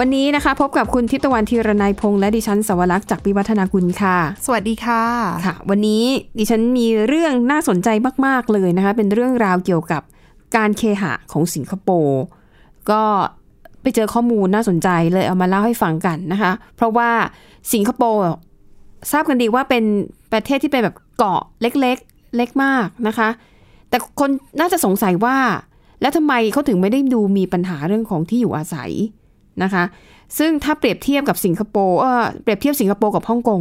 วันนี้นะคะ พบกับคุณทิพย์ตะวันธีรนัยพงษ์และดิฉันสวรักษ์จากวิวัฒนากุลค่ะ สวัสดีค่ะค่ะ วันนี้ดิฉันมีเรื่องน่าสนใจมาก ๆ เลยนะคะ เป็นเรื่องราวเกี่ยวกับการเคหะของสิงคโปร์ก็ไปเจอข้อมูลน่าสนใจเลยเอามาเล่าให้ฟังกันนะคะ เพราะว่าสิงคโปร์ทราบกันดีว่าเป็นประเทศที่เป็นแบบเกาะเล็กๆเล็กมากนะคะ แต่คนน่าจะสงสัยว่า แล้วทำไมเขาถึงไม่ได้ดูมีปัญหาเรื่องของที่อยู่อาศัย นะคะ ซึ่งถ้าเปรียบเทียบกับสิงคโปร์เออเปรียบเทียบสิงคโปร์กับฮ่องกง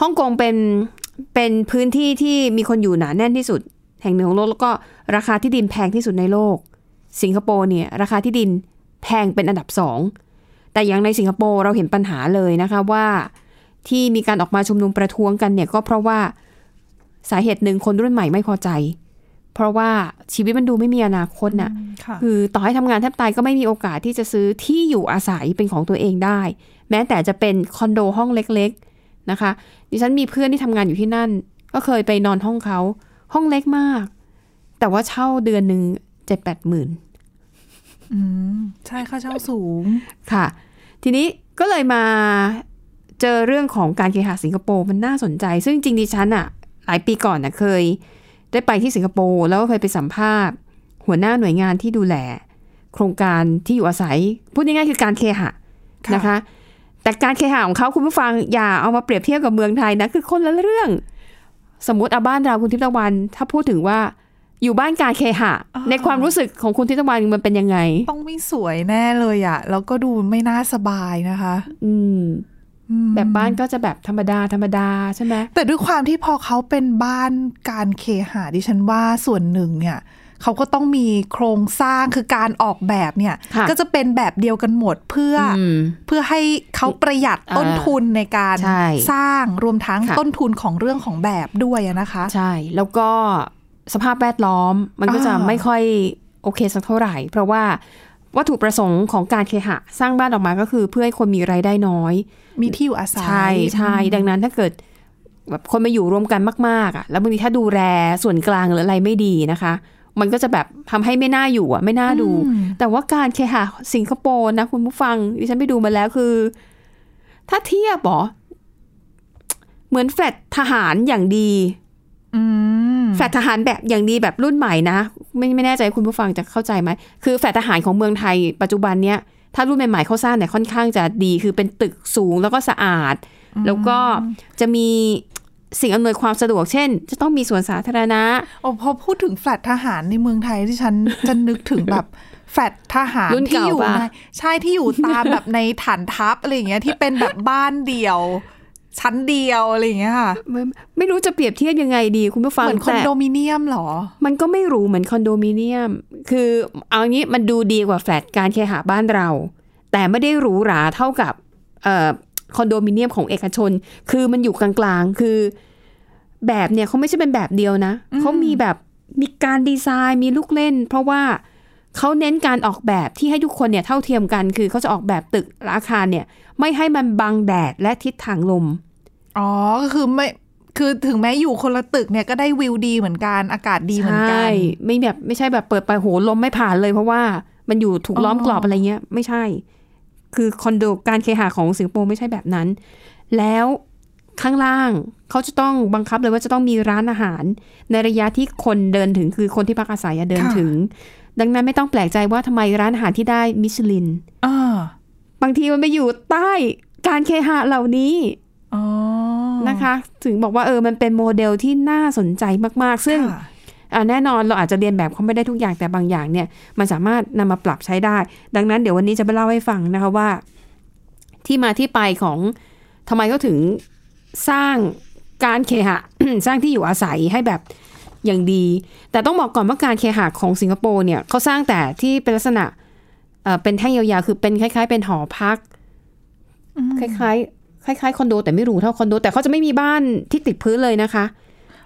ฮ่องกงเป็นเป็นพื้นที่ที่มีคนอยู่หนาแน่นที่สุด แห่งหนึ่งของโลกแล้วก็ราคาที่ดินแพงที่สุดในโลก สิงคโปร์เนี่ยราคาที่ดินแพงเป็นอันดับสองแต่อย่างในสิงคโปร์เราเห็นปัญหาเลยนะคะว่าที่มีการออกมาชุมนุมประท้วงกันเนี่ยก็เพราะว่าสาเหตุหนึ่งคนรุ่นใหม่ไม่พอใจ เพราะว่าชีวิตมันดูไม่มีอนาคตน่ะค่ะคือต่อให้ทำงานแทบตายก็ไม่มีโอกาสที่จะซื้อที่อยู่อาศัยเป็นของตัวเองได้ แม้แต่จะเป็นคอนโดห้องเล็ก ๆนะคะ ดิฉันมีเพื่อนที่ทำงานอยู่ที่นั่น ก็เคยไปนอนห้องเขา ห้องเล็กมาก แต่ว่าเช่าเดือนหนึ่งเจ็ดแปดหมื่นอืมใช่ค่าเช่าสูงค่ะ ทีนี้ก็เลยมาเจอเรื่องของการเคหะสิงคโปร์มันน่าสนใจ ซึ่งจริงๆดิฉันอะหลายปีก่อนน่ะเคย ได้ไปที่สิงคโปร์แล้วก็เคยไปสัมภาษณ์ หัวหน้าหน่วยงานที่ดูแล โครงการที่อยู่อาศัย พูดง่ายๆคือการเคหะค่ะนะคะ แต่การเคหะของเขาคุณผู้ฟังอย่าเอามาเปรียบเทียบกับเมืองไทยนะคือคนละเรื่อง สมมติเอาบ้านเราคุณทิพย์ตะวัน ถ้าพูดถึงว่าอยู่บ้านการเคหะ ในความรู้สึกของคุณทิพย์ตะวันมันเป็นยังไง ต้องไม่สวยแน่เลยอะแล้วก็ดูไม่น่าสบายนะคะ อืมอืม แบบบ้านก็จะแบบธรรมดาธรรมดาใช่ไหมแต่ด้วยความที่พอเขาเป็นบ้านการเคหะดิฉันว่าส่วนหนึ่งเนี่ยเขาก็ต้องมีโครงสร้างคือการออกแบบเนี่ยค่ะก็จะเป็นแบบเดียวกันหมดเพื่อออืมเพื่อให้เขาประหยัดต้นทุนในการใช่สร้างรวมทั้งค่ะต้นทุนของเรื่องของแบบด้วยอะนะคะ ใช่แล้วก็สภาพแวดล้อมมันก็จะอ่าไม่ค่อยโอเคสักเท่าไหร่ เพราะว่า วัตถุประสงค์ของการเคหะ สร้างบ้านออกมาก็คือเพื่อให้คนมีรายได้น้อย มีที่อยู่อาศัย ใช่ใช่ดังนั้นถ้าเกิดแบบคนมาอยู่รวมกันมากๆอะ แล้วบางทีถ้าดูแลส่วนกลางหรืออะไรไม่ดีนะคะ มันก็จะแบบทำให้ไม่น่าอยู่อะไม่น่าดูอืมแต่ว่าการเคหะสิงคโปร์นะคุณผู้ฟังดิฉันไปดูมาแล้วคือ ถ้าเทียบเหรอเหมือนแฟลตทหารอย่างดี อืม แฟลตทหารแบบอย่างดีแบบรุ่นใหม่นะ ไม่ไม่แน่ใจคุณผู้ฟังจะเข้าใจไหม คือแฟลตทหารของเมืองไทยปัจจุบันเนี้ยถ้ารุ่นใหม่ๆเขาสร้างเนี่ยค่อนข้างจะดีคือเป็นตึกสูงแล้วก็สะอาด แล้วก็จะมีสิ่งอำนวยความสะดวกเช่น จะต้องมีสวนสาธารณะโอ้พอพูดถึงแฟลตทหารในเมืองไทยที่ฉันจะนึกถึงแบบแฟลตทหารรุ่นที่เก่าอยู่ปะในใช่ที่อยู่ตามแบบในฐานทัพอะไรอย่างเงี้ยที่เป็นแบบบ้านเดี่ยว ชั้นเดียวอะไรอย่างเงี้ยค่ะไม่ไม่รู้จะเปรียบเทียบยังไงดี คุณผู้ฟังเหมือนคอนแต่โดมิเนียมเหรอ มันก็ไม่หรูเหมือนคอนโดมิเนียม คือเอางี้มันดูดีกว่าแฟลตการเคหะบ้านเรา แต่ไม่ได้หรูหราเท่ากับเอ่อคอนโดมิเนียมของเอกชน คือมันอยู่กลางๆ คือแบบเนี่ยเขาไม่ใช่เป็นแบบเดียวนะเขามีแบบมีการดีไซน์มีลูกเล่น เพราะว่า เขาเน้นการออกแบบที่ให้ทุกคนเนี่ยเท่าเทียมกัน คือเขาจะออกแบบตึกและอาคารเนี่ย ไม่ให้มันบังแดดและทิศทางลม อ๋อ ก็คือไม่ คือถึงแม้อยู่คนละตึกเนี่ยก็ได้วิวดีเหมือนกัน อากาศดีเหมือนกัใช่นไม่แบบไม่ใช่แบบเปิดไปโหลมไม่ผ่านเลยเพราะว่ามันอยู่ถูกล้อมอ๋อกรอบอะไรเงี้ย ไม่ใช่ คือคอนโดการเคหะของสิงคโปร์ไม่ใช่แบบนั้น แล้วข้างล่างเขาจะต้องบังคับเลยว่าจะต้องมีร้านอาหาร ในระยะที่คนเดินถึงคือคนที่พักอาศัยอะเดินถึง ดังนั้นไม่ต้องแปลกใจว่าทำไมร้านอาหารที่ได้มิชลินอ่าบางทีมันไปอยู่ใต้การเคหะเหล่านี้อ๋อนะคะ ถึงบอกว่าเออมันเป็นโมเดลที่น่าสนใจมาก ๆ ซึ่งค่ะอ่าแน่นอนเราอาจจะเรียนแบบเขาไม่ได้ทุกอย่างแต่บางอย่างเนี่ย มันสามารถนำมาปรับใช้ได้ ดังนั้นเดี๋ยววันนี้จะไปเล่าให้ฟังนะคะว่า ที่มาที่ไปของทำไมเขาถึงสร้างการเคหะ สร้างที่อยู่อาศัยให้แบบ อย่างดี แต่ต้องบอกก่อนว่าการเคหะของสิงคโปร์เนี่ยเขาสร้างแต่ที่เป็นลักษณะเอ่อเป็นแท่งยาวๆ คือเป็นคล้าย ๆ เป็นหอพัก คล้ายๆ คล้ายๆคอนโด แต่ไม่หรูเท่าคอนโด แต่เขาจะไม่มีบ้านที่ติดพื้นเลยนะคะ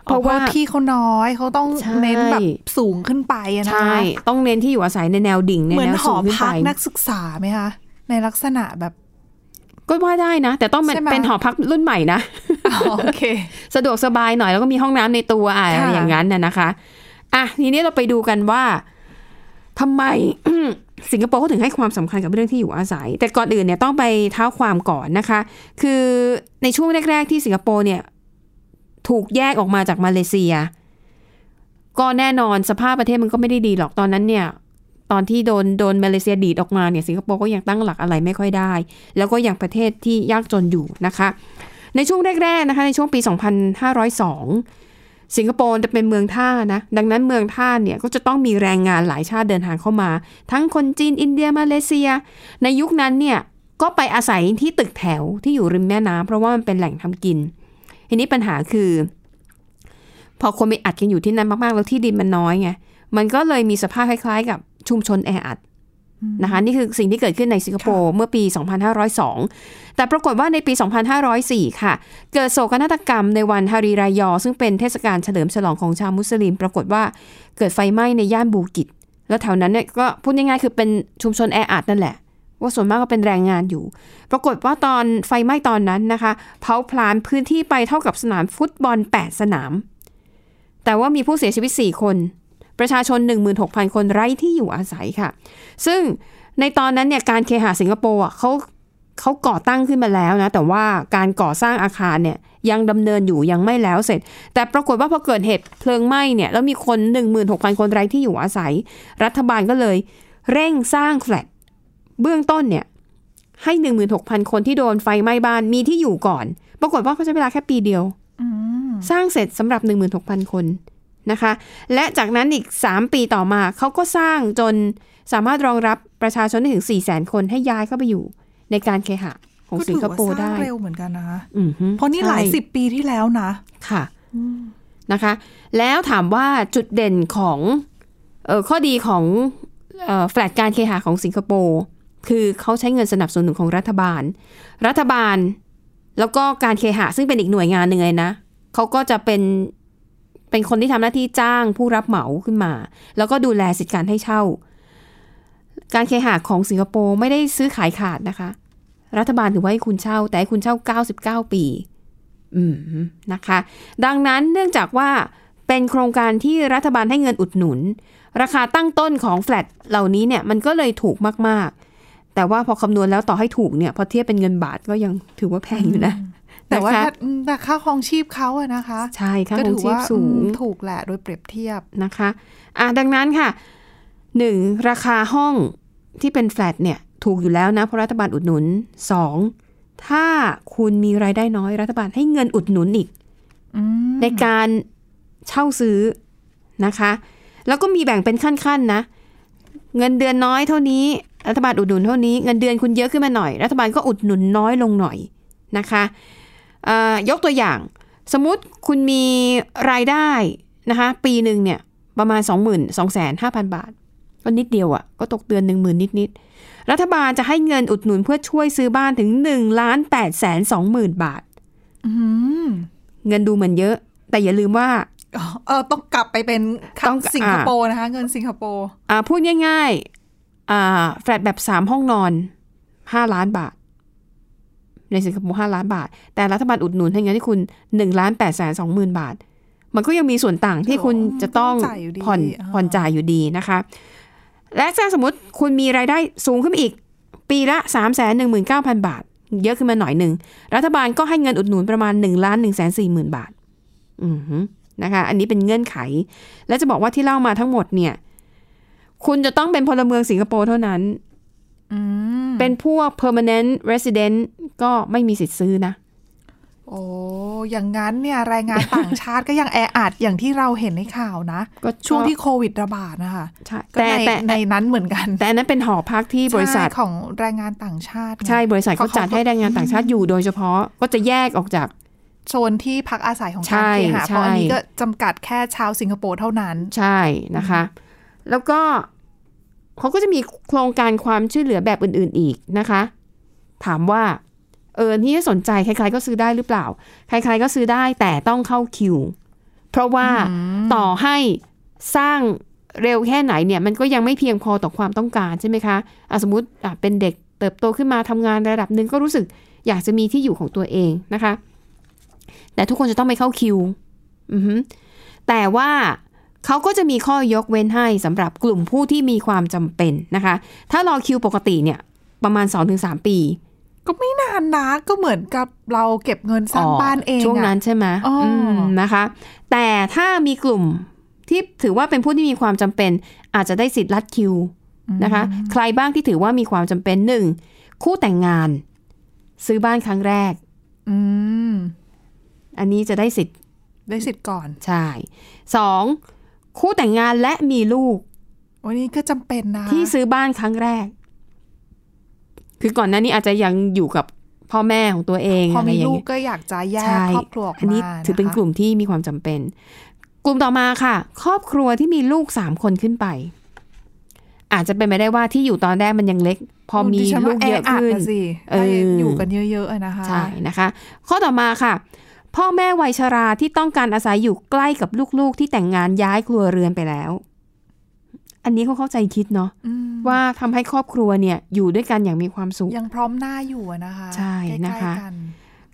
เพราะว่าที่เขาน้อยเขาต้องใช่เน้นแบบสูงขึ้นไปอะนะใช่ต้องเน้นที่อยู่อาศัยในแนวดิ่งในเหมือนแนวหสูองขึ้นพัไปกนักศึกษาไหมคะในลักษณะแบบก็ว่าได้นะ แต่ต้องเป็นใช่ไหมเป็นหอพักรุ่นใหม่นะอ๋อ โอเค สะดวกสบายหน่อยแล้วก็มีห้องน้ำในตัวอะค่ะอะไรอย่างนั้นน่ะนะคะ อะทีนี้เราไปดูกันว่าทำไมสิงคโปร์เขาถึงให้ความสำคัญกับเรื่องที่อยู่อาศัย แต่ก่อนอื่นเนี่ยต้องไปเท้าความก่อนนะคะ คือในช่วงแรก ๆ ที่สิงคโปร์เนี่ย ถูกแยกออกมาจากมาเลเซีย ก็แน่นอนสภาพประเทศมันก็ไม่ได้ดีหรอกตอนนั้นเนี่ยตอนที่โดนโดนมาเลเซียดีดออกมาเนี่ยสิงคโปร์ก็ยังตั้งหลักอะไรไม่ค่อยได้ แล้วก็ยังประเทศที่ยากจนอยู่นะคะ ในช่วงแรกๆนะคะในช่วงปี 2502 สิงคโปร์จะเป็นเมืองท่านะดังนั้นเมืองท่าเนี่ยก็จะต้องมีแรงงานหลายชาติเดินทางเข้ามา ทั้งคนจีนอินเดียมาเลเซีย ในยุคนั้นเนี่ยก็ไปอาศัยที่ตึกแถวที่อยู่ริมแม่น้ำเพราะว่ามันเป็นแหล่งทำกิน ทีนี้ปัญหาคือ พอคนไปอัดกันอยู่ที่นั่นมากๆ แล้วที่ดินมันน้อยไงมันก็เลยมีสภาพคล้ายๆ กับชุมชนแออัด นะคะนี่คือสิ่งที่เกิดขึ้นในสิงคโปร์เมื่อปี 2502 แต่ปรากฏว่าในปี 2504 ค่ะ เกิดโศกนาฏกรรมในวันฮารีรายอ ซึ่งเป็นเทศกาลเฉลิมฉลองของชาวมุสลิม ปรากฏว่าเกิดไฟไหม้ในย่านบูกิต แล้วแถวนั้นเนี่ยก็พูดง่ายๆคือเป็นชุมชนแออัดนั่นแหละ ว่าส่วนมากก็เป็นแรงงานอยู่ ปรากฏว่าตอนไฟไหม้ตอนนั้นนะคะ เผาพลานพื้นที่ไปเท่ากับสนามฟุตบอล 8 สนาม แต่ว่ามีผู้เสียชีวิต 4 คน ประชาชน 16,000 คนไร้ที่อยู่อาศัยค่ะ ซึ่งในตอนนั้นเนี่ยการเคหะสิงคโปร์อะเขาเขาก่อตั้งขึ้นมาแล้วนะ แต่ว่าการก่อสร้างอาคารเนี่ยยังดำเนินอยู่ยังไม่แล้วเสร็จ แต่ปรากฏว่าพอเกิดเหตุเพลิงไหม้เนี่ยแล้วมีคน 16,000 คนไร้ที่อยู่อาศัย รัฐบาลก็เลยเร่งสร้างแฟลตเบื้องต้นเนี่ยให้ 16,000 คนที่โดนไฟไหม้บ้านมีที่อยู่ก่อน ปรากฏว่าเขาใช้เวลาแค่ปีเดียวสร้างเสร็จสำหรับ 16,000 คน นะคะ และจากนั้นอีก 3 ปีต่อมาเขาก็สร้างจนสามารถรองรับประชาชนได้ถึง 4 0 0 0 0 0 คนให้ย้ายเข้าไปอยู่ในการเคหะของก็สิถืงอคว่าโปร์สร้าได้งเร็วเหมือนกันนะคะอือฮึเพราะนี่หลายใช่สิบปีที่แล้วนะ ค่ะนะคะ แล้วถามว่าจุดเด่นของเออข้อดีของเอ่อแฟลตการเคหะของสิงคโปร์คือเขาใช้เงินสนับสนุนของรัฐบาล รัฐบาล แล้วก็การเคหะซึ่งเป็นอีกหน่วยงานหนึ่งเลยนะเขาก็จะเป็น เป็นคนที่ทำหน้าที่จ้างผู้รับเหมาขึ้นมา แล้วก็ดูแลสิทธิการให้เช่า การเคหะของสิงคโปร์ไม่ได้ซื้อขายขาดนะคะ รัฐบาลถือว่าให้คุณเช่า แต่ให้คุณเช่า 99 ปี อืมนะคะ ดังนั้นเนื่องจากว่าเป็นโครงการที่รัฐบาลให้เงินอุดหนุน ราคาตั้งต้นของแฟลตเหล่านี้เนี่ยมันก็เลยถูกมากๆ แต่ว่าพอคำนวณแล้วต่อให้ถูกเนี่ยพอเทียบเป็นเงินบาทก็ยังถือว่าแพงอยู่นะ แต่ว่านะคะถ้าแต่ค่าครองชีพเขาอะนะคะ ใช่ค่าก็ครอถืงอชีพว่าสูงอืมถูกแหละโดยเปรียบเทียบนะคะอะดังนั้นค่ะหนึ่งราคาห้องที่เป็นแฟลตเนี่ยถูกอยู่แล้วนะเพราะรัฐบาลอุดหนุนสองถ้าคุณมีรายได้น้อยรัฐบาลให้เงินอุดหนุนอีกอืมในการเช่าซื้อนะคะ แล้วก็มีแบ่งเป็นขั้นๆนะ เงินเดือนน้อยเท่านี้ รัฐบาลอุดหนุนเท่านี้ เงินเดือนคุณเยอะขึ้นมาหน่อย รัฐบาลก็อุดหนุนน้อยลงหน่อยนะคะเอ่อ ยกตัวอย่าง สมมุติคุณมีรายได้นะคะปีหนึ่งเนี่ยประมาณ 2 2 5 0 0 0 บาท ก็นิดเดียวอะ่ะก็ตกเดือน 1 0,000 นิดๆรัฐบาลจะให้เงินอุดหนุนเพื่อช่วยซื้อบ้านถึง1ล้าน8แสน2หมื่นบาทอืมเงินดูเหมือนเยอะ แต่อย่าลืมว่าอ๋อเออต้องกลับไปเป็นต้องสิงคโปร์นะคะ เงินสิงคโปร์อ่าพูดง่ายๆอ่าแฟลตแบบสามห้องนอนห้าล้านบาท ในสิงคโปร์ห้าล้านบาท แต่รัฐบาลอุดหนุนให้เงินให้คุณหนึ่งล้านแปดแสนสองหมื่นบาท มันก็ยังมีส่วนต่างที่คุณจะต้องจ่ายอยู่ดีผ่อนอ่าผ่อนจ่ายอยู่ดีนะคะ และถ้าสมมติคุณมีรายได้สูงขึ้นมาอีก ปีละสามแสนหนึ่งหมื่นเก้าพันบาท เยอะขึ้นมาหน่อยหนึ่ง รัฐบาลก็ให้เงินอุดหนุนประมาณหนึ่งล้านหนึ่งแสนสี่หมื่นบาท อือฮึนะคะ อันนี้เป็นเงื่อนไข และจะบอกว่าที่เล่ามาทั้งหมดเนี่ย คุณจะต้องเป็นพลเมืองสิงคโปร์เท่านั้นอืม เป็นพวก permanent resident ก็ไม่มีสิทธิ์ซื้อนะ โอ้อย่างนั้นเนี่ยแรงงานต่างชาติก็ยังแออัดอย่างที่เราเห็นในข่าวนะ ก็ช่วงที่โควิดระบาดนะคะใช่ก็แต่ในแต่ในนั้นเหมือนกัน แต่อันนั้นเป็นหอพักที่บริษัทใช่ของแรงงานต่างชาติไงใช่บริษัทเขาจัดให้แรงงานต่างชาติอยู่โดยเฉพาะก็จะแยกออกจากโซนที่พักอาศัยของใช่การเคหะใช่เพราะอันนี้ก็จำกัดแค่ชาวสิงคโปร์เท่านั้น ใช่นะคะ แล้วก็ เขาก็จะมีโครงการความช่วยเหลือแบบอื่นๆอีกนะคะ ถามว่า เออที่สนใจใครๆก็ซื้อได้หรือเปล่า ใครๆก็ซื้อได้แต่ต้องเข้าคิว เพราะว่าต่อให้สร้างเร็วแค่ไหนเนี่ย มันก็ยังไม่เพียงพอต่อความต้องการใช่ไหมคะอะสมมติอะเป็นเด็กเติบโตขึ้นมาทำงานระดับหนึ่งก็รู้สึกอยากจะมีที่อยู่ของตัวเองนะคะ แต่ทุกคนจะต้องไปเข้าคิวอือฮึแต่ว่า เขาก็จะมีข้อยกเว้นให้สำหรับกลุ่มผู้ที่มีความจำเป็นนะคะ ถ้ารอคิวปกติเนี่ยประมาณ 2-3 ปี ก็ไม่นานนะก็เหมือนกับเราเก็บเงินสร้างบ้านเองช่วงอะนั้นใช่ไหมอ๋ออืมนะคะ แต่ถ้ามีกลุ่มที่ถือว่าเป็นผู้ที่มีความจำเป็น อาจจะได้สิทธิ์ลัดคิวนะคะ ใครบ้างที่ถือว่ามีความจำเป็นหนึ่งคู่แต่งงาน ซื้อบ้านครั้งแรกอืมอันนี้จะได้สิทธิ์ได้สิทธิ์ก่อน ใช่สอง คู่แต่งงานและมีลูกวันนี้ก็จำเป็นนะคะที่ซื้อบ้านครั้งแรก คือก่อนหน้านี้อาจจะยังอยู่กับพ่อแม่ของตัวเองพออะไรมีอย่างลูกเงี้ยก็อยากจะแยกใช่ครอบครัวออกมาอันนี้ถือเป็นนะคะกลุ่มที่มีความจำเป็น กลุ่มต่อมาค่ะ ครอบครัวที่มีลูกสามคนขึ้นไป อาจจะเป็นไปได้ว่าที่อยู่ตอนแรกมันยังเล็ก พอมีดิฉันลูว่ากเยอะขึ้นแดสิเออถ้าอยู่กันเยอะๆอะนะคะใช่นะคะ ข้อต่อมาค่ะ พ่อแม่วัยชราที่ต้องการอาศัยอยู่ใกล้กับลูกๆ ที่แต่งงานย้ายครัวเรือนไปแล้ว อันนี้เขาเข้าใจคิดเนาะอืมว่าทำให้ครอบครัวเนี่ยอยู่ด้วยกันอย่างมีความสุข ยังพร้อมหน้าอยู่อะนะคะ ใช่ใกล้ๆนะคะกัน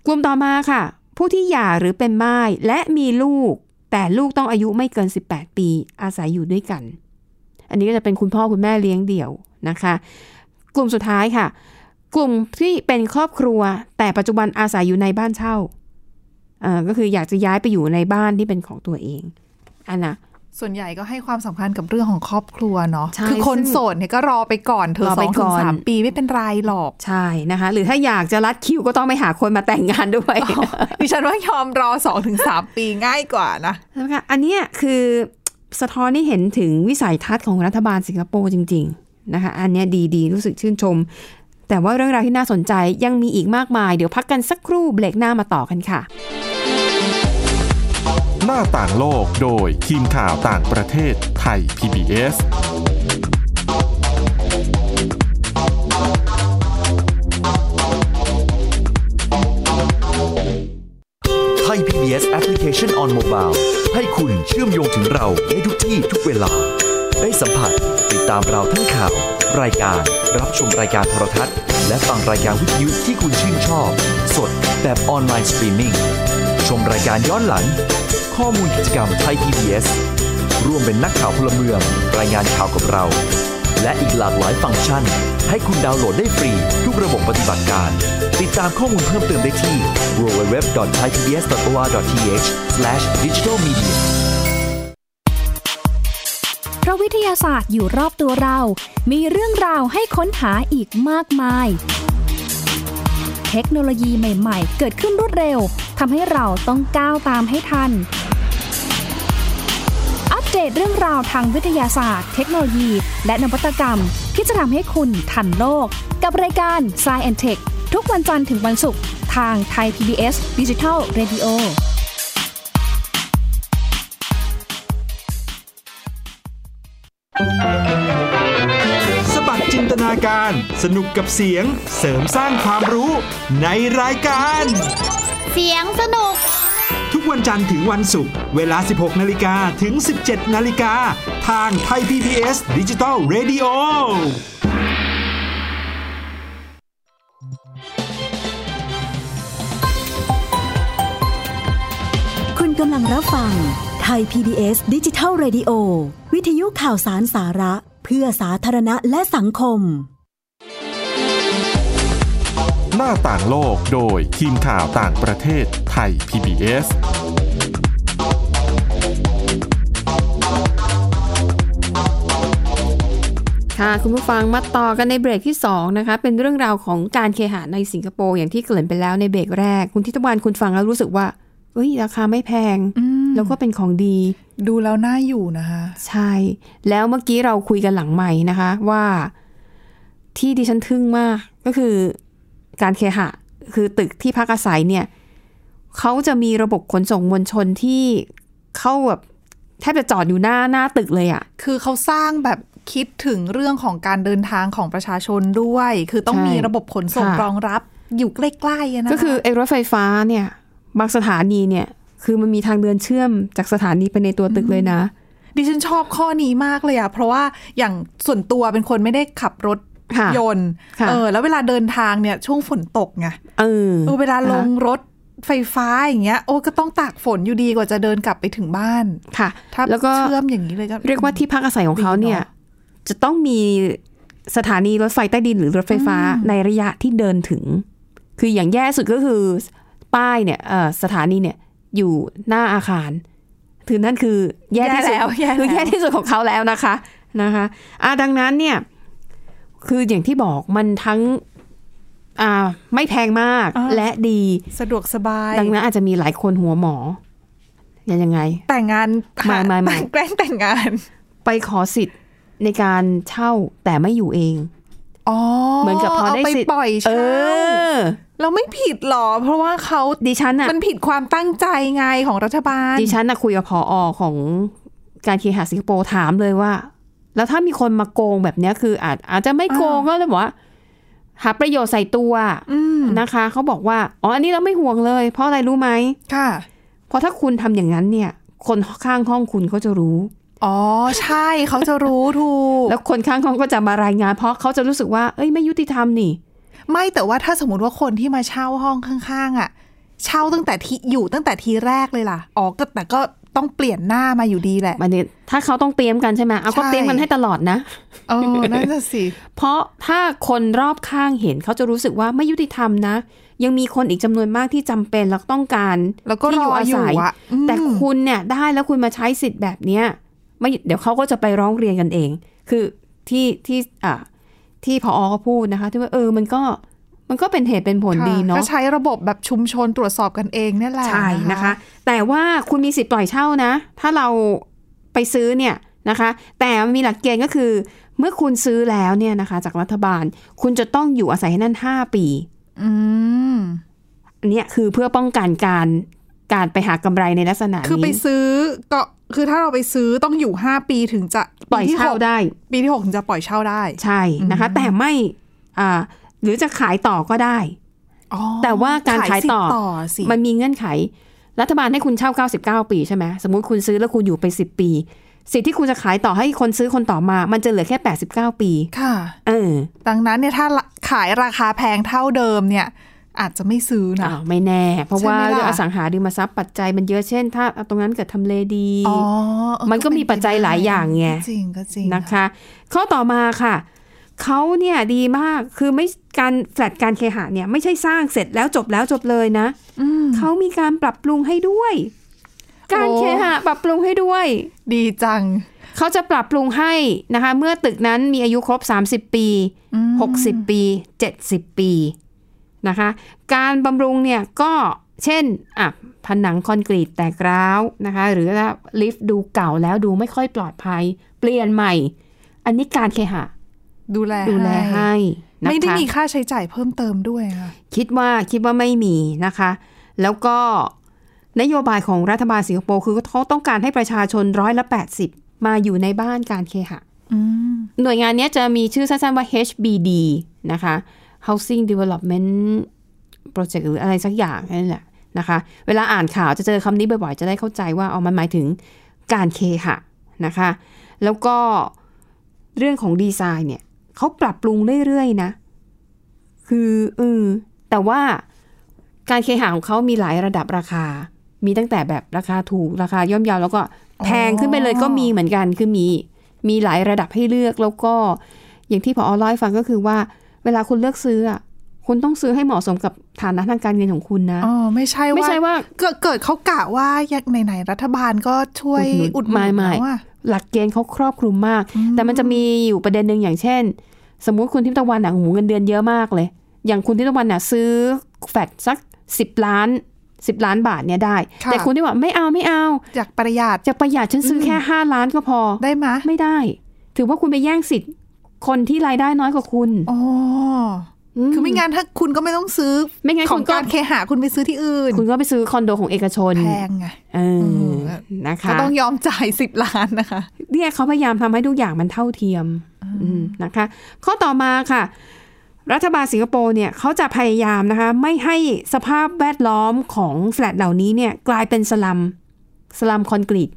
กลุ่มต่อมาค่ะ ผู้ที่หย่าหรือเป็นม่ายและมีลูก แต่ลูกต้องอายุไม่เกิน 18 ปี อาศัยอยู่ด้วยกัน อันนี้ก็จะเป็นคุณพ่อคุณแม่เลี้ยงเดี่ยวนะคะ กลุ่มสุดท้ายค่ะ กลุ่มที่เป็นครอบครัว แต่ปัจจุบันอาศัยอยู่ในบ้านเช่าเอ่อ ก็คืออยากจะย้ายไปอยู่ในบ้านที่เป็นของตัวเองอันนะส่วนใหญ่ก็ให้ความสำคัญกับเรื่องของครอบครัวเนาะใช่คือคนซึ่งโสดเนี่ยก็รอไปก่อนเธอรอสไปองก่ถึองนสามปีไม่เป็นไรหรอกใช่นะคะ หรือถ้าอยากจะรัดคิวก็ต้องไปหาคนมาแต่งงานด้วยดิฉันว่ายอมรอสองถึงสามปีง่ายกว่านะนะคะอันเนี้ยคือสะท้อนให้เห็นถึงวิสัยทัศน์ของรัฐบาลสิงคโปร์จริง ๆนะคะ อันเนี้ยดีๆ รู้สึกชื่นชม แต่ว่าเรื่องราวที่น่าสนใจยังมีอีกมากมาย เดี๋ยวพักกันสักครู่เบรกหน้ามาต่อกันค่ะ หน้าต่างโลกโดยทีมข่าวต่างประเทศไทย PBS ไทย PBS Application on Mobile ให้คุณเชื่อมโยงถึงเราในทุกที่ทุกเวลา ได้สัมผัสติดตามเราทั้งข่าว รายการรับชมรายการโทรทัศน์ และฟังรายการวิทยุที่คุณชื่นชอบ สดแบบออนไลน์สตรีมมิ่งชมรายการย้อนหลัง ข้อมูลกิจกรรมไทย PBS ร่วมเป็นนักข่าวพลเมือง รายงานข่าวกับเรา และอีกหลากหลายฟังก์ชัน ให้คุณดาวน์โหลดได้ฟรี ทุกระบบปฏิบัติการ ติดตามข้อมูลเพิ่มเติมได้ที่ www.thaipbs.or.th/digitalmedia เพราะวิทยาศาสตร์อยู่รอบตัวเรา มีเรื่องราวให้ค้นหาอีกมากมาย เทคโนโลยีใหม่ ๆ เกิดขึ้นรวดเร็วทำให้เราต้องก้าวตามให้ทัน อัปเดตเรื่องราวทางวิทยาศาสตร์ เทคโนโลยี และนวัตกรรมที่จะทำให้คุณทันโลก กับรายการ s c i e n t e c h ทุกวันจันทร์ถึงวันศุกร์ทางไทย PBS Digital Radio สบัดจิ นตนาการ สนุกกับเสียงเสริมสร้างความรู้ในรายการ เสียงสนุก ทุกวันจันทร์ถึงวันศุกร์เวลา 16 นาฬิกาถึง 17 นาฬิกา ทางไทย PBS ดิจิตอล Radio คุณกำลังรับฟังไทย PBS ดิจิทัล Radio วิทยุข่าวสารสาระ เพื่อสาธารณะและสังคม หน้าต่างโลกโดยทีมข่าวต่างประเทศไทย PBS ค่ะ คุณผู้ฟังมาต่อกันในเบรกที่ 2 นะคะ เป็นเรื่องราวของการเคหะในสิงคโปร์อย่างที่เกริ่นไปแล้วในเบรกแรก คุณทิตวันคุณฟังแล้วรู้สึกว่าเอ้ยราคาไม่แพง แล้วก็เป็นของดี ดูแล้วน่าอยู่นะคะ ใช่ แล้วเมื่อกี้เราคุยกันหลังใหม่นะคะ ว่าที่ดิฉันทึ่งมากก็คือการเคหะ คือตึกที่พักอาศัยเนี่ยเขาจะมีระบบขนส่งมวลชนที่เข้าแบบแทบจะจอดอยู่หน้าหน้าตึกเลยอะคือเขาสร้างแบบคิดถึงเรื่องของการเดินทางของประชาชนด้วย คือต้องใช่มีระบบขนส่งค่ะรองรับอยู่ใกล้ๆอะนะคะก็คือไอ้รถไฟฟ้าเนี่ย บางสถานีเนี่ย คือมันมีทางเดินเชื่อมจากสถานีไปในตัวตึกเลยนะ ดิฉันชอบข้อนี้มากเลยอะเพราะว่าอย่างส่วนตัวเป็นคนไม่ได้ขับรถค่ะยนต์ค่ะเออ แล้วเวลาเดินทางเนี่ยช่วงฝนตกไงเออเออเวลาลงรถไฟฟ้าอย่างเงี้ยโอ้ก็ต้องตากฝนอยู่ดีกว่าจะเดินกลับไปถึงบ้านค่ะถ้าแล้วก็เชื่อมอย่างนี้เลยก็เรียกว่าที่พักอาศัยของเขาเนี่ยดีเนอะจะต้องมีสถานีรถไฟใต้ดินหรือรถไฟฟ้าในระยะที่เดินถึง คืออย่างแย่สุดก็คือป้ายเนี่ยเอ่อสถานีเนี่ย อยู่หน้าอาคารคือนั่นคือแย่ที่สุดแล้วแย่คือแล้วแย่ที่สุดของเขาแล้วนะคะนะคะอะดังนั้นเนี่ย คืออย่างที่บอกมันทั้งอ่าไม่แพงมากและดีสะดวกสบาย ดังนั้นอาจจะมีหลายคนหัวหมอยังยังไง แต่งงานไม่ไม่ไม่แกล้งแต่งงาน ไปขอสิทธิ์ในการเช่าแต่ไม่อยู่เองอ๋อ เหมือนกับพอได้าไปสิทธิ์ปล่อยเอเช่าอเราไม่ผิดหรอ เพราะว่าเขาดิฉันน่ะมันผิดความตั้งใจไงของรัฐบาล ดิฉันน่ะคุยกับพออของการเคหะสิงคโปร์ถามเลยว่า แล้วถ้ามีคนมาโกงแบบเนี้ยคืออาจอาจจะไม่โกงก็เลยบอกว่าหาประโยชน์ใส่ตัวอืมนะคะเขาบอกว่าอ๋ออันนี้เราไม่ห่วงเลย เพราะอะไรรู้ไหมค่ะ เพราะถ้าคุณทำอย่างนั้นเนี่ย คนข้างห้องคุณเขาจะรู้ อ๋อ ใช่เขาจะรู้ถูก แล้วคนข้างห้องก็จะมารายงาน เพราะเขาจะรู้สึกว่าเอ้ยไม่ยุติธรรมนี่ ไม่แต่ว่าถ้าสมมติว่าคนที่มาเช่าห้องข้างๆอะ เช่าตั้งแต่ที่อยู่ตั้งแต่ทีแรกเลยล่ะอ๋อก็แต่ก็ต้องเปลี่ยนหน้ามาอยู่ดีแหละมันเนี่ยถ้าเขาต้องเตรียมกันใช่ไหมเอาก็ใช่เตรียมกันให้ตลอดนะเออนั่นน่ะสิ เพราะถ้าคนรอบข้างเห็นเขาจะรู้สึกว่าไม่ยุติธรรมนะ ยังมีคนอีกจำนวนมากที่จำเป็นแล้วต้องการแล้วก็ที่รออยู่ศัยอะอืมแต่คุณเนี่ยได้แล้วคุณมาใช้สิทธิ์แบบเนี้ย ไม่เดี๋ยวเขาก็จะไปร้องเรียนกันเอง คือที่ที่อ่าที่พอเขาพูดนะคะ ที่ว่าเออมันก็มันก็เป็นเหตุเป็นผลค่ะดีเนาะก็ใช้ระบบแบบชุมชนตรวจสอบกันเองเนี่ยแหละใช่นะคะ แต่ว่าคุณมีสิทธิ์ปล่อยเช่านะ ถ้าเราไปซื้อเนี่ยนะคะ แต่มีหลักเกณฑ์ก็คือ เมื่อคุณซื้อแล้วเนี่ยนะคะ จากรัฐบาล คุณจะต้องอยู่อาศัยให้นั่นห้าปี อืมอันเนี้ยคือเพื่อป้องกันการการไปหากำไรในลักษณะคือไปนี้ซื้อก็ คือถ้าเราไปซื้อต้องอยู่ห้าปีถึงจะปล่อยปีที่เช่าหกได้ ปีที่หกถึงจะปล่อยเช่าได้ ใช่นะคะ แต่ไม่อ่าหรือจะขายต่อก็ได้อ๋อแต่ว่าการขายต่อสิทธิ์ต่อสิมันมีเงื่อนไข รัฐบาลให้คุณเช่า 99 ปีใช่ไหมสมมุติคุณซื้อแล้วคุณอยู่ไป 10 ปี สิทธิ์ที่คุณจะขายต่อให้คนซื้อคนต่อมา มันจะเหลือแค่ 89 ปี ค่ะ เออ ดังนั้นเนี่ยถ้าขายราคาแพงเท่าเดิมเนี่ย อาจจะไม่ซื้อนะอ้าวไม่แน่ เพราะว่าใช่ไหมล่ะเรื่องอสังหาริมทรัพย์ปัจจัยมันเยอะเช่น ถ้าตรงนั้นเกิดทำเลดีอ๋อเออมันก็มีปัจจัยหลายอย่างไงก็จริงก็จริงนะคะ ข้อต่อมาค่ะเขาเนี่ยดีมากคือไม่การแฟลตการเคหะเนี่ยไม่ใช่สร้างเสร็จแล้วจบแล้วจบเลยนะอืมเขามีการปรับปรุงให้ด้วย การโอ้เคหะปรับปรุงให้ด้วย ดีจังเขาจะปรับปรุงให้นะคะ เมื่อตึกนั้นมีอายุครบ 30 ปีอืม60 ปี 70 ปี นะคะ การบำรุงเนี่ยก็เช่นอะผนังคอนกรีตแตกร้าวนะคะ หรือว่าลิฟต์ดูเก่าแล้วดูไม่ค่อยปลอดภัย เปลี่ยนใหม่ อันนี้การเคหะ ดูแลดูแลให้นะคะไม่ได้มีค่าใช้จ่ายเพิ่มเติมด้วยค่ะคิดว่าคิดว่าไม่มีนะคะ แล้วก็นโยบายของรัฐบาลสิงคโปร์คือเขาต้องการให้ประชาชนร้อยละ80มาอยู่ในบ้านการเคหะอืมหน่วยงานเนี้ยจะมีชื่อสั้นๆว่า HBD นะคะ Housing Development Project หรืออะไรสักอย่างนั่นแหละนะคะ เวลาอ่านข่าวจะเจอคำนี้บ่อยๆ จะได้เข้าใจว่าเอามันหมายถึงการเคหะนะคะ แล้วก็เรื่องของดีไซน์เนี่ยเขาปรับปรุงเรื่อยๆนะ คือเออแต่ว่าการเคหะของเขามีหลายระดับราคา มีตั้งแต่แบบราคาถูกราคาย่อมเยาวแล้วก็แพงขึ้นไปเลยก็มีเหมือนกันคือมีมีหลายระดับให้เลือกแล้วก็อย่างที่พอเล่าให้ฟังก็คือว่า เวลาคุณเลือกซื้ออะคุณต้องซื้อให้เหมาะสมกับฐานะทางการเงินของคุณนะ อ๋อ ไม่ใช่ว่าไม่ใช่ว่าเกิดเกิดเขากะว่าอย่างไหนๆรัฐบาลก็ช่วยอุอุดดหหนุนุนนไม่แล้วอะหลักเกณฑ์เขาครอบคลุมมาก แต่มันจะมีอยู่ประเด็นหนึ่งอย่างเช่น สมมุติคุณทิพย์ตะวันหนังหูเงินเดือนเยอะมากเลย อย่างคุณทิพย์ตะวันน่ะซื้อแฟดสักสิบล้านสิบล้านบาทเนี่ยได้ค่ะแต่คุณที่ว่าไม่เอาไม่เอาอยากประหยัดจะประหยัดฉันซื้อแค่ห้าล้านก็พอได้ไหมยไม่ได้ ถือว่าคุณไปแย่งสิทธิ์ คนที่รายได้น้อยกว่าคุณอ๋ออคือไม่งั้นถ้าคุณก็ไม่ต้องซื้อ ไม่งั้นขอคุงณก็การเคหะคุณไปซื้อที่อื่น คุณก็ไปซื้อคอนโดของเอกชนแพงไงเออมนะคะก็ต้องยอมจ่ายสิบล้านนะคะเนี่ยเขาพยายามทำให้ทุกอย่างมันเท่าเทียมอืมนะคะ ข้อต่อมาค่ะ รัฐบาลสิงคโปร์เนี่ยเขาจะพยายามนะคะ ไม่ให้สภาพแวดล้อมของแฟลตเหล่านี้เนี่ย กลายเป็นสลัมสลัมคอนกรีต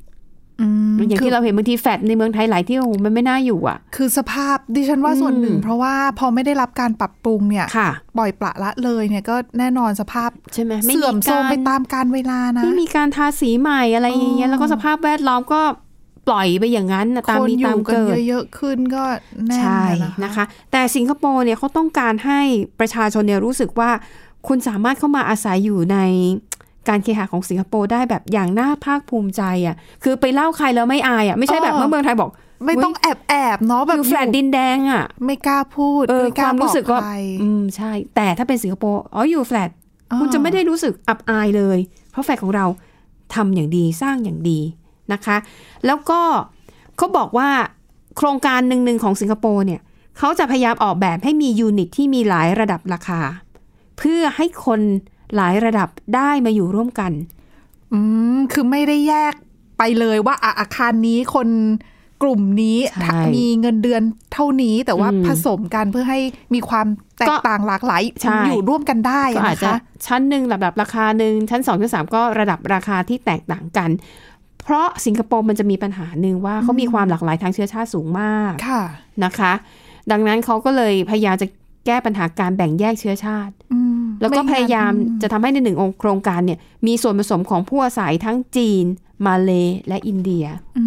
อืมอย่างคืที่เราเห็นบางทีแฟลตในเมืองไทยหลายที่โอ้โหมันไม่น่าอยู่อะ คือสภาพดิฉันว่าส่วนหนึ่งอืมเพราะว่าพอไม่ได้รับการปรับปรุงเนี่ยค่ะปล่อยปละละเลยเนี่ยก็แน่นอนสภาพใช่ไหมไม่เสื่อมโทรมไปการตามการเวลานะ ไม่มีการทาสีใหม่อะไรอย่างเงี้ยอ๋อแล้วก็สภาพแวดล้อมก็ปล่อยไปอย่างนั้นน่ะตามคนมีอตามยู่กันเกิดเยอะๆขึ้นก็แน่นใช่นะนะคะ แต่สิงคโปร์เนี่ยเขาต้องการให้ประชาชนเนี่ยรู้สึกว่าคุณสามารถเข้ามาอาศัยอยู่ใน การเคหะของสิงคโปร์ได้แบบอย่างน่าภาคภูมิใจอะคือไปเล่าใครแล้วไม่อายอะไม่ใช่แบบเมื่อเมืองไทยบอก ไม่ต้องแอบแอบๆเนาะแบบอยู่แฟลตดินแดงอะ ไม่กล้าพูดเออไม่คล้วามรู้สึกว่าบอใครอืมใช่ แต่ถ้าเป็นสิงคโปร์อ๋ออยู่แฟลตอ๋อคุณจะไม่ได้รู้สึกอับอายเลย เพราะแฟลตของเราทำอย่างดีสร้างอย่างดีนะคะ แล้วก็เขาบอกว่าโครงการหนึ่งๆของสิงคโปร์เนี่ยเขาจะพยายามออกแบบให้มียูนิตที่มีหลายระดับราคา เพื่อให้คน หลายระดับได้มาอยู่ร่วมกัน อืม คือไม่ได้แยกไปเลยว่าอะอาคารนี้คนกลุ่มนี้ใช่มีเงินเดือนเท่านี้แต่ว่าอืมผสมกันเพื่อให้มีความแตก็กต่างหลากหลายใช่อยู่ร่วมกันได้ก็อะอาจนะจะคะชั้นหนึ่งระดับราคาหนึ่งชั้นสองชั้นสามก็ระดับราคาที่แตกต่างกัน เพราะสิงคโปร์มันจะมีปัญหาหนึ่งว่าเขามีความหลากหลายทางเชื้อชาติสูงมากค่ะนะคะ ดังนั้นเขาก็เลยพยายามจะแก้ปัญหาการแบ่งแยกเชื้อชาติอืม แล้วก็ไงั้นพยายามอืจะทำให้ในหนึ่งองค์โครงการเนี่ย มีส่วนผสมของผู้อาศัยทั้งจีน มาเลและอินเดียอื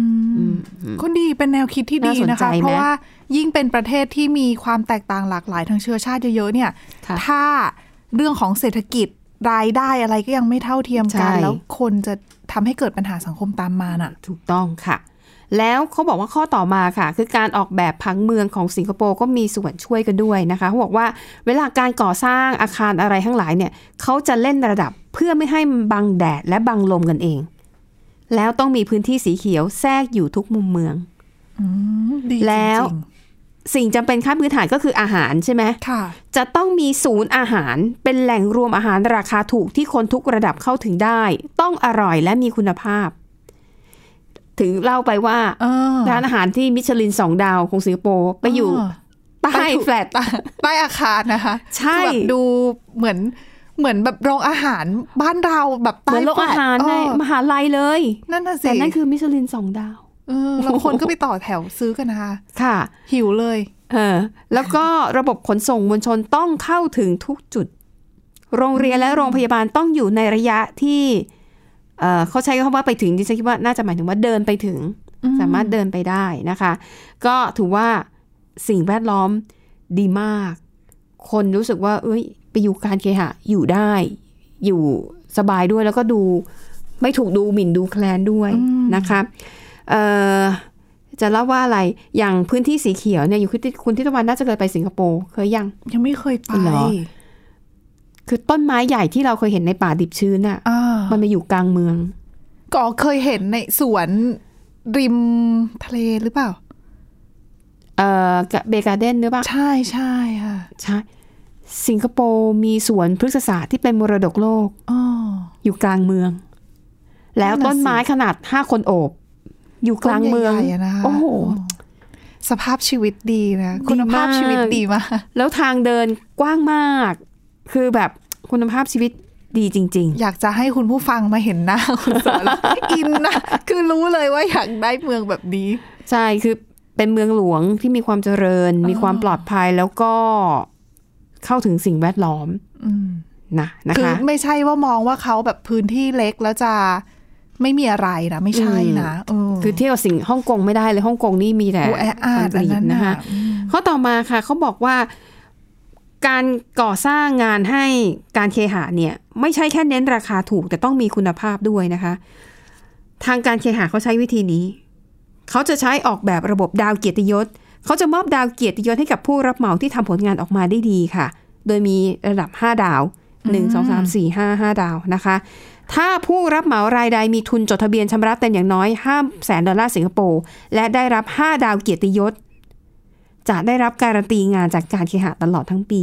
มอืมก็ดีเป็นแนวคิดที่ดีน่าสนนะใจคะไหมเพราะว่ายิ่งเป็นประเทศที่มีความแตกต่างหลากหลายทางเชื้อชาติเยอะๆเนี่ยค่ะถ้าเรื่องของเศรษฐกิจรายได้อะไรก็ยังไม่เท่าเทียมกันใช่แล้วคนจะทำให้เกิดปัญหาสังคมตามมาน่ะ ถูกต้องค่ะ แล้วเขาบอกว่าข้อต่อมาค่ะ คือการออกแบบผังเมืองของสิงคโปร์ก็มีส่วนช่วยกันด้วยนะคะเขาบอกว่าเวลาการก่อสร้างอาคารอะไรทั้งหลายเนี่ยเขาจะเล่นระดับเพื่อไม่ให้มันบังแดดและบังลมกันเอง แล้วต้องมีพื้นที่สีเขียวแทรกอยู่ทุกมุมเมืองอืมดีจริงๆแล้วสิ่งจำเป็นขั้นพื้นฐานก็คืออาหารใช่ไหมค่ะ จะต้องมีศูนย์อาหารเป็นแหล่งรวมอาหารราคาถูกที่คนทุกระดับเข้าถึงได้ ต้องอร่อยและมีคุณภาพ ถึงเล่าไปว่าเออร้านอาหารที่มิชลินสองดาวของสิงคโปร์ไปอยู่เออใต้ไปถูกแฟลตใต้ใต้อาคารนะคะ ใช่คือแบบดูเหมือนเหมือนแบบโรงอาหารบ้านเราแบบเหใต้มือนโรงอาหารแฟลตในเออมหาลัยเลย นั่นน่ะสิแต่นั่นคือมิชลินสองดาวเออแล้วคนก็ไปต่อแถวซื้อกันนะคะ ค่ะ หิวเลยเออแล้วก็ระบบขนส่งมวลชนต้องเข้าถึงทุกจุด โรงเรียนและโรงพยาบาลต้องอยู่ในระยะที่ เอ่อเขาใช้คำว่าไปถึงดิฉันคิดว่าน่าจะหมายถึงว่าเดินไปถึงอืมสามารถเดินไปได้นะคะ ก็ถือว่าสิ่งแวดล้อมดีมาก คนรู้สึกว่า เอ้ย ไปอยู่การเคหะอยู่ได้ อยู่สบายด้วยแล้วก็ดูไม่ถูกดูหมิ่นดูแคลนด้วยนะคะเอ่อจะเล่าว่าอะไร อย่างพื้นที่สีเขียวเนี่ยอยู่คุณทิคุณทิตวันน่าจะเคยไปสิงคโปร์เคยยัง ยังไม่เคยไปเหรอคือต้นไม้ใหญ่ที่เราเคยเห็นในป่าดิบชื้นอะอ่า มันมาอยู่กลางเมือง ก็เคยเห็นในสวนริมทะเลหรือเปล่า เอ่อเบการ์เดนหรือเปล่า ใช่ใช่ค่ะ ใช่ สิงคโปร์มีสวนพฤกษศาสตร์ที่เป็นมรดกโลกอ๋ออยู่กลางเมือง แล้วนั่นน่ะต้นไม้สิขนาดห้าคนโอบ อยู่กลางเมืองต้นใหญ่ๆะนะคะโอ้โห สภาพชีวิตดีนะ คุณภาพดีมากชีวิตดีมาก แล้วทางเดินกว้างมาก คือแบบคุณภาพชีวิต ดีจริงอยากจะให้คุณผู้ฟังมาเห็นหน้าคุณสอนแล้วอินนะคือรู้เลยว่าอยากได้เมืองแบบนี้ๆใช่คือเป็นเมืองหลวงที่มีความเจริญ มีความปลอดภัยแล้วก็เข้าถึงสิ่งแวดล้อมอืมนะนะคือคะไม่ใช่ว่ามองว่าเขาแบบพื้นที่เล็กแล้วจะไม่มีอะไรนะไม่ใช่นะเออคือเที่ยวกับสิ่งฮ่องกงไม่ได้เลยฮ่องกงนี่มีแต่โอ้แออัดคอนกรีอันนั้นตนะคะน่ะอืมข้อต่อมาค่ะเขาบอกว่า การก่อสร้างงานให้การเคหะเนี่ยไม่ใช่แค่เน้นราคาถูกแต่ต้องมีคุณภาพด้วยนะคะ ทางการเคหะเขาใช้วิธีนี้ เขาจะใช้ออกแบบระบบดาวเกียรติยศ เขาจะมอบดาวเกียรติยศให้กับผู้รับเหมาที่ทำผลงานออกมาได้ดีค่ะ โดยมีระดับ 5 ดาว 1 2 3 4 5 5 ดาวนะคะ ถ้าผู้รับเหมารายใดมีทุนจดทะเบียนชำระเต็มอย่างน้อย5แสนดอลลาร์สิงคโปร์และได้รับ 5 ดาวเกียรติยศ จะได้รับการันตีงานจากการเคหะตลอดทั้งปี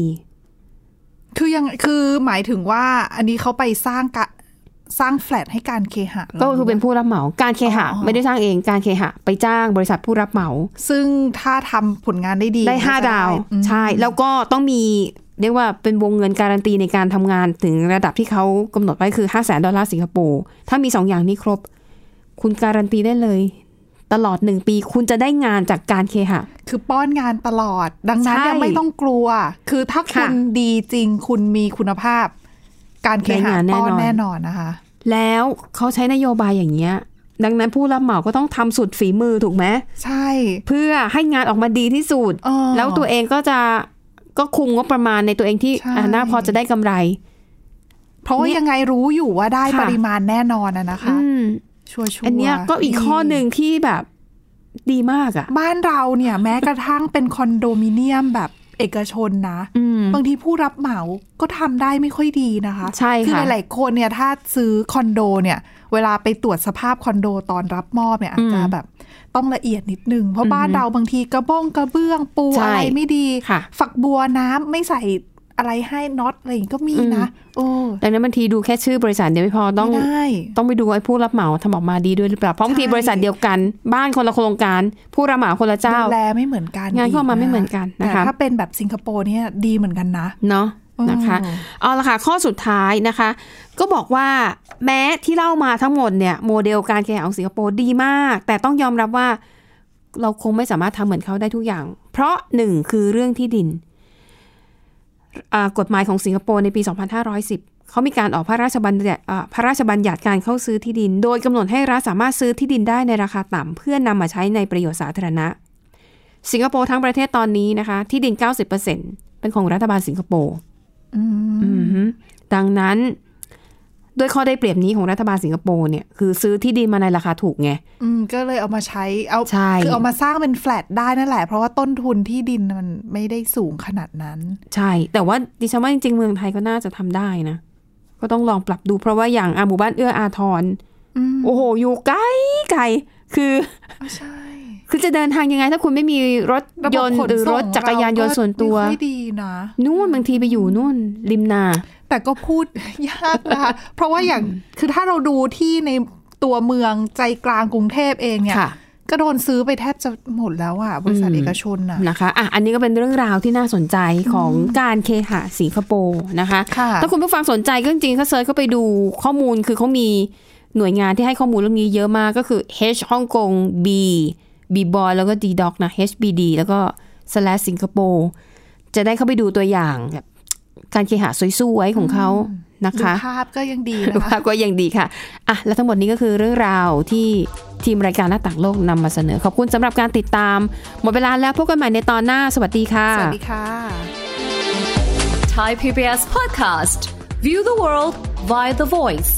คือยังคือหมายถึงว่าอันนี้เขาไปสร้างกะสร้างแฟลตให้การเคหะ ก็คือเป็นผู้รับเหมา การเคหะอ๋อไม่ได้สร้างเอง การเคหะ ไปจ้างบริษัทผู้รับเหมา ซึ่งถ้าทำผลงานได้ดี ได้ห้าก็จะดาวอืมใช่ แล้วก็ต้องมีเรียกว่าเป็นวงเงินการันตีในการทำงานถึงระดับที่เขากำหนดไว้คือ5 0 0แสนดอลลาร์สิงคโปร์ ถ้ามีสองอย่างนี้ครบ คุณการันตีได้เลย ตลอดหนึ่งปี คุณจะได้งานจากการเคหะ คือป้อนงานตลอด ดังนั้นใช่เนี่ยไม่ต้องกลัว คือถ้าคุค่ะณดีจริงคุณมีคุณภาพ การเคหะได้งานแน่ป้อนนอนแน่นอนนะคะ แล้วเขาใช้นโยบายอย่างเงี้ยดังนั้นผู้รับเหมาก็ต้องทำสุดฝีมือถูกไหมใช่ เพื่อให้งานออกมาดีที่สุดเออแล้วตัวเองก็จะก็คุมงบประมาณในตัวเองที่ใช่อ่าน่าพอจะได้กำไร เพราะว่าเนี่ยยังไงรู้อยู่ว่าได้ค่ะปริมาณแน่นอนอะนะคะ อืมชัวร์ๆอันเนี้ยก็อีกข้อหนึ่งที่แบบดีมากอะบ้านเราเนี่ย แม้กระทั่งเป็นคอนโดมิเนียมแบบเอกชนนะอืมบางทีผู้รับเหมาก็ทำได้ไม่ค่อยดีนะคะ ใช่คือค่ะหลายๆคนเนี่ยถ้าซื้อคอนโดเนี่ย เวลาไปตรวจสภาพคอนโดตอนรับมอบเนี่ยอาจจะแบบต้องละเอียดนิดนึง เพราะบ้านเราบางทีกระบ้งกระเบื้องปูใช่อะไรไม่ดีค่ะฝักบัวน้ำไม่ใส่ อะไรให้น็อตอะไรอย่างงี้ก็มีนะโอ้ดังนั้นบางทีดูแค่ชื่อบริษัทเดียวไม่พอต้องไม่ได้ต้องไปดูไอ้ผู้รับเหมาทำออกมาดีด้วยหรือเปล่าเพราะบางทีใช่บริษัทเดียวกัน บ้านคนละโครงการ ผู้รับเหมาคนละเจ้าดูแลไม่เหมือนกันงานเข้ามาไม่เหมือนกันนะคะแต่ถ้าเป็นแบบสิงคโปร์เนี่ยดีเหมือนกันนะเนาะนะคะอืมเอาละค่ะ ข้อสุดท้ายนะคะ ก็บอกว่าแม้ที่เล่ามาทั้งหมดเนี่ยโมเดลการแข่งของสิงคโปร์ดีมาก แต่ต้องยอมรับว่าเราคงไม่สามารถทำเหมือนเขาได้ทุกอย่าง เพราะหนึ่งคือเรื่องที่ดินอ่า กฎหมายของสิงคโปร์ในปี 2510 เขามีการออกพระราชบัญญัติอ่าพระราชบัญญัติการเข้าซื้อที่ดิน โดยกำหนดให้รัฐสามารถซื้อที่ดินได้ในราคาต่ำเพื่อนำมาใช้ในประโยชน์สาธารณะ สิงคโปร์ทั้งประเทศตอนนี้นะคะ ที่ดิน 90%เป็นของรัฐบาลสิงคโปร์อืมอือฮึดังนั้น ด้วยข้อได้เปรียบนี้ของรัฐบาลสิงคโปร์เนี่ยคือซื้อที่ดินมาในราคาถูกไงอืมก็เลยเอามาใช้เอาใช่คือเอามาสร้างเป็นแฟลตได้นั่นแหละ เพราะว่าต้นทุนที่ดินมันไม่ได้สูงขนาดนั้น ใช่ แต่ว่าดิฉันว่าจริงๆเมืองไทยก็น่าจะทำได้นะ ก็ต้องลองปรับดู เพราะว่าอย่างอาหมู่บ้านเอื้ออาทรอืมโอ้โหอยู่ไกลไกลคืออะใช่ คือจะเดินทางยังไง ถ้าคุณไม่มีรถระบบยนต์ขนหรือส่งรถจักรยานยนต์ส่วนตัวเราก็ไม่ค่อยดีนะนู่นบางทีไปอยู่นู่นริมนา แต่ก็พูดยากนะคะเพราะว่าอย่างคือถ้าเราดูที่ในตัวเมืองใจกลางกรุงเทพเองเนี่ยค่ะก็โดนซื้อไปแทบจะหมดแล้วอะ บริษัทอืมเอกชนอะนะคะอะอันนี้ก็เป็นเรื่องราวที่น่าสนใจของการเคหะสิงคโปร์นะคะค่ะถ้าคุณผู้ฟังสนใจก็จริงๆถ้าเซิร์ชเข้าไปดูข้อมูลคือเขามีหน่วยงานที่ให้ข้อมูลเรื่องนี้เยอะมากก็คือ H ฮ่องกง B B boy แล้วก็ D doc นะ HBD แล้วก็ slash สิงคโปร์จะได้เข้าไปดูตัวอย่างแบบการเคหะสวยๆของเขานะดูคะภาพก็ยังดีดูนะภาคะพก็ยังดีค่ะอะ และทั้งหมดนี้ก็คือเรื่องราวที่ทีมรายการหน้าต่างโลกนำมาเสนอ ขอบคุณสำหรับการติดตาม หมดเวลาแล้วพบกันใหม่ในตอนหน้า สวัสดีค่ะ สวัสดีค่ะ Thai PBS podcast. View the world via the voice.